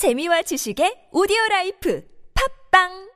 재미와 지식의 오디오 라이프. 팝빵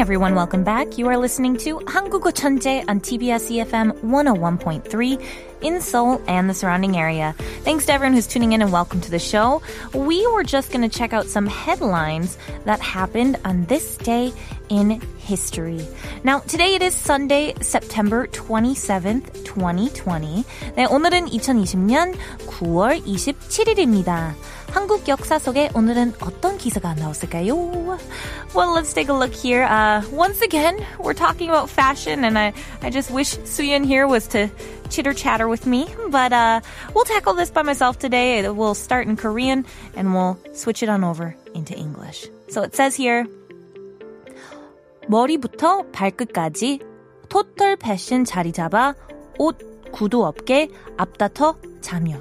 everyone, welcome back. You are listening to 한국어 천재 on TBS EFM 101.3 in Seoul and the surrounding area. Thanks to everyone who's tuning in and welcome to the show. We were just going to check out some headlines that happened on this day in history. Now, today it is Sunday, September 27th, 2020. 네, 오늘은 2020년 9월 27일입니다. 한국 역사 속에 오늘은 어떤 기사가 나왔을까요? Well, let's take a look here. Uh, once again, we're talking about fashion, and I, I just wish Suyeon here was to chitter chatter with me. But uh, we'll tackle this by myself today. We'll start in Korean, and we'll switch it on over into English. So it says here, 머리부터 발끝까지 토털 패션 자리 잡아 옷 구두 업계 앞다퉈 참여.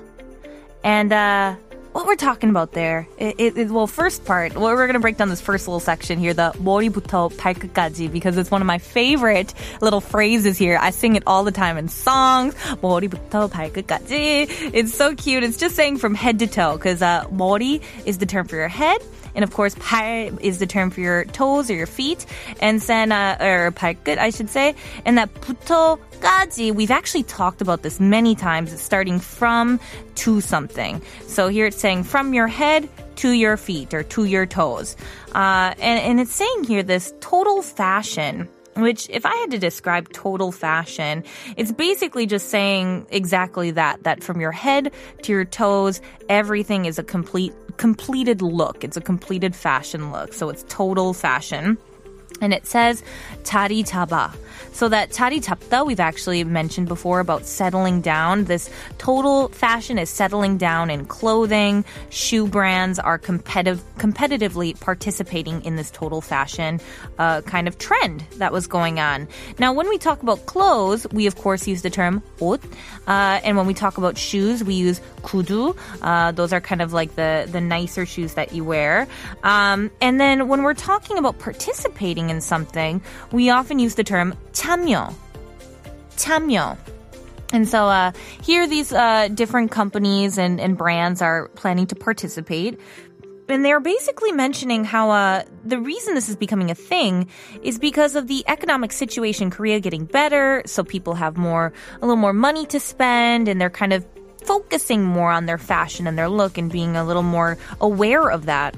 And uh, what we're talking about there, it, it, well, first part, well, we're going to break down this first little section here, the 머리부터 발끝까지, because it's one of my favorite little phrases here. I sing it all the time in songs. 머리부터 발끝까지. It's so cute. It's just saying from head to toe, because uh, 머리 is the term for your head. And of course, 발 is the term for your toes or your feet. And then, uh, or 발끝, I should say. And that 부터까지, we've actually talked about this many times. It's starting from to something. So here it's saying from your head to your feet or to your toes. Uh, and, and it's saying here this total fashion which if I had to describe total fashion, it's basically just saying exactly that, that from your head to your toes, everything is a complete, completed look. It's a completed fashion look. So it's total fashion And it says 자리 잡아. So that 자리 잡다 we've actually mentioned before about settling down. This total fashion is settling down in clothing. Shoe brands are competitive, competitively participating in this total fashion uh, kind of trend that was going on. Now, when we talk about clothes, we of course use the term 옷. Uh, and when we talk about shoes, we use 구두. Uh, those are kind of like the, the nicer shoes that you wear. Um, and then when we're talking about participating in something, we often use the term 참여. 참여. And so uh, here, these uh, different companies and, and brands are planning to participate. And they're basically mentioning how uh, the reason this is becoming a thing is because of the economic situation in Korea getting better. So people have more, a little more money to spend, and they're kind of focusing more on their fashion and their look and being a little more aware of that.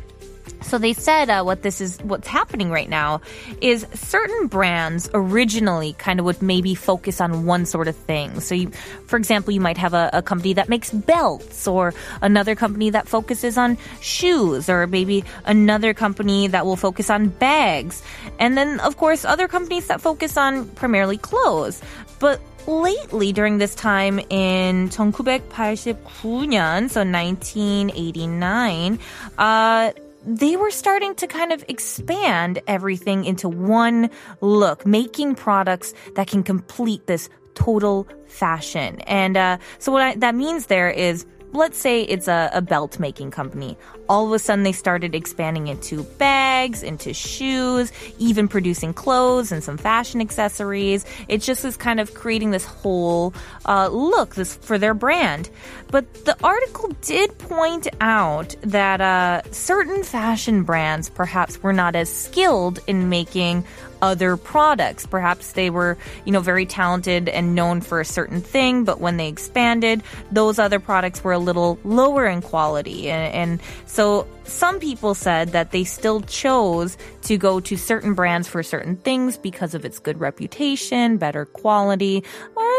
So they said uh, what this is, what's happening right now is certain brands originally kind of would maybe focus on one sort of thing. So, you, for example, you might have a, a company that makes belts, or another company that focuses on shoes, or maybe another company that will focus on bags, and then of course other companies that focus on primarily clothes. But lately during this time in 1989, so 1989, uh, they were starting to kind of expand everything into one look, making products that can complete this total fashion. And uh, so what I, that means there is let's say it's a, a, belt making company. All of a sudden, they started expanding into bags, into shoes, even producing clothes and some fashion accessories. It just is kind of creating this whole uh, look this for their brand. But the article did point out that uh, certain fashion brands perhaps were not as skilled in making other products. Perhaps they were, you know, very talented and known for a certain thing, but when they expanded, those other products were a little lower in quality. And, and so some people said that they still chose to go to certain brands for certain things because of its good reputation, better quality,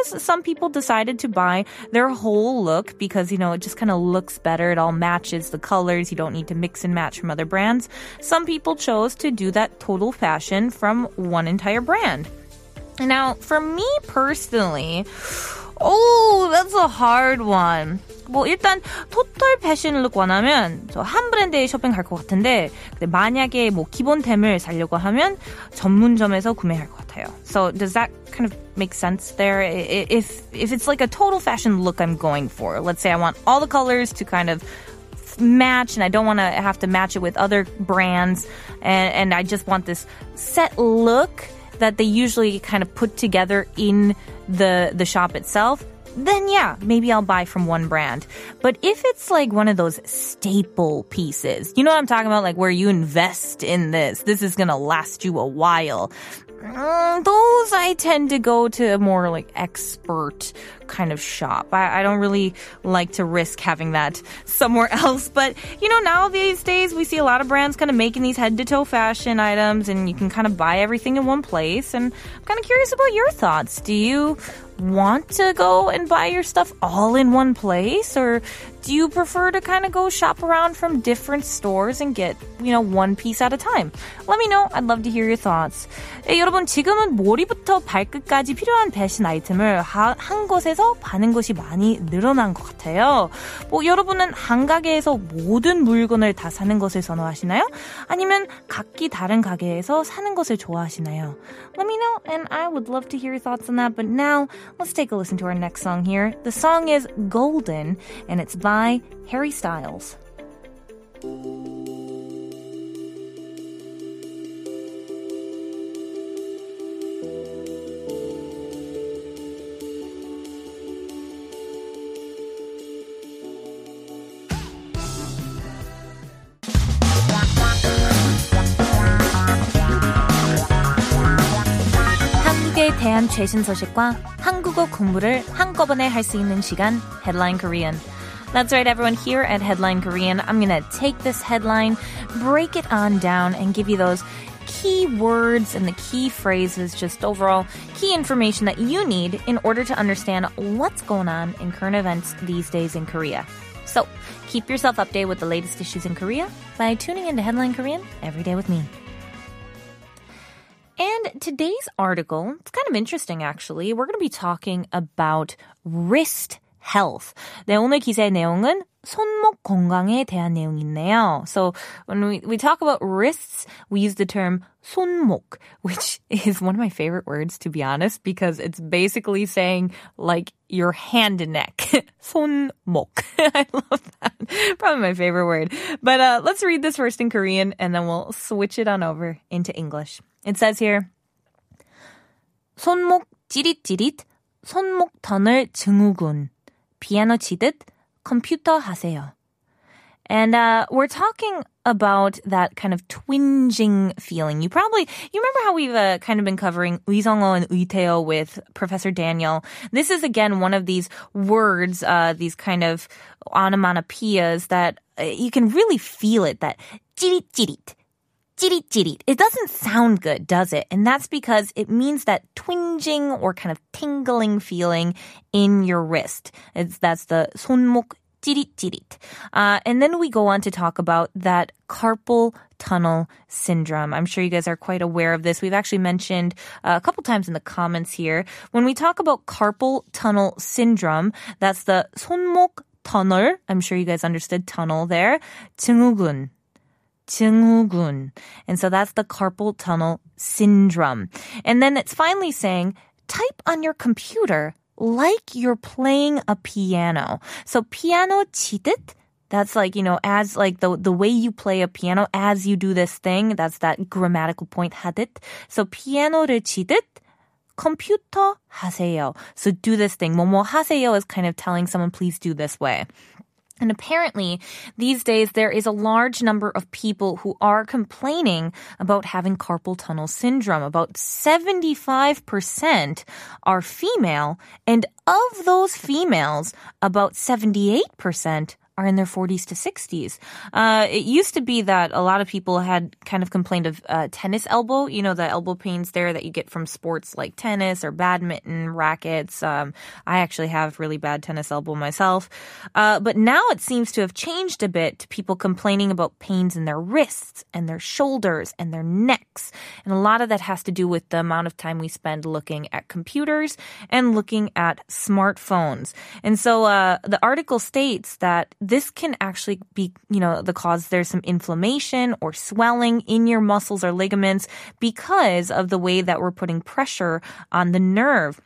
whereas some people decided to buy their whole look because, you know, it just kind of looks better. It all matches the colors. You don't need to mix and match from other brands. Some people chose to do that total fashion from one entire brand. Now, for me personally, oh, that's a hard one. 뭐 일단 토탈 패션룩 원하면 저 한 브랜드에 쇼핑 갈 것 같은데 만약에 뭐 기본템을 사려고 하면 전문점에서 구매할 것 같아요. So does that kind of make sense there? If if it's like a total fashion look I'm going for, let's say I want all the colors to kind of match and I don't want to have to match it with other brands and, and I just want this set look that they usually kind of put together in the the shop itself, then yeah, maybe I'll buy from one brand. But if it's like one of those staple pieces, you know what I'm talking about? Like where you invest in this, this is gonna last you a while. Mm, those I tend to go to a more like expert kind of shop. I, I, don't really like to risk having that somewhere else. But you know, now these days we see a lot of brands kind of making these head to toe fashion items, and you can kind of buy everything in one place. And I'm kind of curious about your thoughts. Do you want to go and buy your stuff all in one place, or do you prefer to kind of go shop around from different stores and get, you know, one piece at a time? Let me know. I'd love to hear your thoughts. 예, 여러분, 지금은 머리부터 발끝까지 필요한 패션 아이템을 하, 한 곳에서 파는 것이 많이 늘어난 것 같아요. 뭐, 여러분은 한 가게에서 모든 물건을 다 사는 것을 선호하시나요? 아니면 각기 다른 가게에서 사는 것을 좋아하시나요? Let me know, and I would love to hear your thoughts on that. But now, let's take a listen to our next song here. The song is Golden, and it's by Harry Styles. 대한 최신 소식과 한국어 공부를 한꺼번에 할 수 있는 시간 Headline Korean. That's right, everyone. Here at Headline Korean, I'm going to take this headline, break it on down, and give you those key words and the key phrases, just overall key information that you need in order to understand what's going on in current events these days in Korea. So, keep yourself updated with the latest issues in Korea by tuning into Headline Korean every day with me. And today's article, it's kind of interesting actually. We're going to be talking about wrist health. 네, 오늘 기사의 내용은 손목 건강에 대한 내용이네요. So when we, we talk about wrists, we use the term 손목, which is one of my favorite words to be honest, because it's basically saying like your hand and neck. 손목. I love that. Probably my favorite word. But uh, let's read this first in Korean and then we'll switch it on over into English. It says here, 손목 찌릿찌릿, 손목 터널 증후군. 피아노 치듯 컴퓨터 하세요. And uh, we're talking about that kind of twinging feeling. You probably you remember how we've uh, kind of been covering 의성어 and 의태어 with Professor Daniel. This is again one of these words, uh, these kind of onomatopoeias that uh, you can really feel it. That 찌릿찌릿 찌릿찌릿. It doesn't sound good, does it? And that's because it means that twinging or kind of tingling feeling in your wrist. It's, that's the 손목 찌릿찌릿. Uh, and then we go on to talk about that carpal tunnel syndrome. I'm sure you guys are quite aware of this. We've actually mentioned uh, a couple times in the comments here. When we talk about carpal tunnel syndrome, that's the 손목 tunnel. I'm sure you guys understood tunnel there. 증후군. 증후군. And so that's the carpal tunnel syndrome. And then it's finally saying, type on your computer like you're playing a piano. So piano 치듯 that's like, you know, as like the the way you play a piano as you do this thing, that's that grammatical point 하듯. So 피아노를 치듯 컴퓨터 하세요. So do this thing. 뭐뭐 하세요 is kind of telling someone please do this way. And apparently, these days, there is a large number of people who are complaining about having carpal tunnel syndrome. About 75% are female, and of those females, about 78% are in their 40s to 60s. Uh, it used to be that a lot of people had kind of complained of uh, tennis elbow, you know, the elbow pains there that you get from sports like tennis or badminton, rackets. Um, I actually have really bad tennis elbow myself. Uh, but now it seems to have changed a bit to people complaining about pains in their wrists and their shoulders and their necks. And a lot of that has to do with the amount of time we spend looking at computers and looking at smartphones. And so uh, the article states that this can actually be, you know, the cause there's some inflammation or swelling in your muscles or ligaments because of the way that we're putting pressure on the nerve.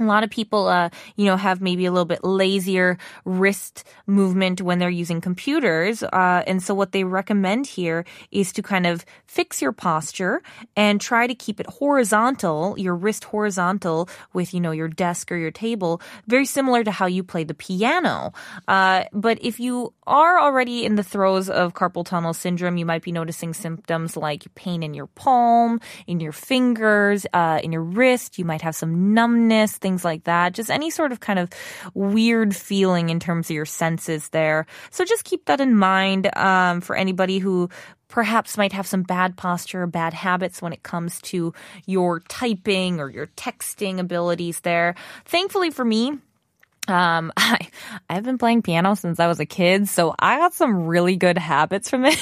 A lot of people, uh, you know, have maybe a little bit lazier wrist movement when they're using computers. Uh, and so what they recommend here is to kind of fix your posture and try to keep it horizontal, your wrist horizontal with, you know, your desk or your table, very similar to how you play the piano. Uh, but if you are already in the throes of carpal tunnel syndrome, you might be noticing symptoms like pain in your palm, in your fingers, uh, in your wrist. You might have some numbness, things like that. Just any sort of kind of weird feeling in terms of your senses there. So just keep that in mind um, for anybody who perhaps might have some bad posture or bad habits when it comes to your typing or your texting abilities there. Thankfully for me, um, I, I've been playing piano since I was a kid, so I got some really good habits from it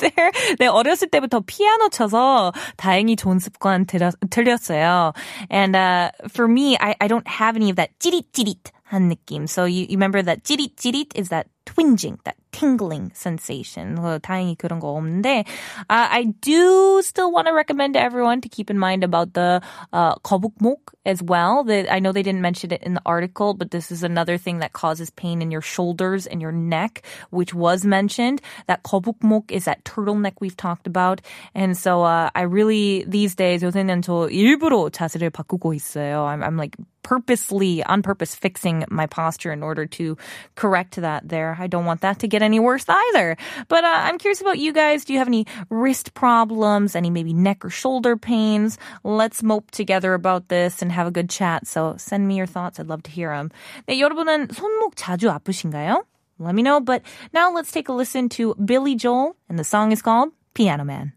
there. 네, 어렸을 때부터 피아노 쳐서 다행히 좋은 습관 들였, 들렸어요. And, uh, for me, I, I don't have any of that 찌릿찌릿 한 느낌. So you, you remember that 찌릿찌릿 is that twinging, that tingling sensation. 어, 다행히 그런 거 없는데, uh, I do still want to recommend to everyone to keep in mind about the uh, 거북목 as well. That I know they didn't mention it in the article, but this is another thing that causes pain in your shoulders and your neck, which was mentioned. That 거북목 is that turtleneck we've talked about, and so uh, I really these days 요새는 저 일부러 자세를 바꾸고 있어요. I'm, I'm like purposely, on purpose, fixing my posture in order to correct that there. I don't want that to get any worse either. But uh, I'm curious about you guys. Do you have any wrist problems, any maybe neck or shoulder pains? Let's mope together about this and have a good chat. So send me your thoughts. I'd love to hear them. 네, 여러분은 손목 자주 아프신가요? Let me know. But now let's take a listen to Billy Joel, and the song is called Piano Man.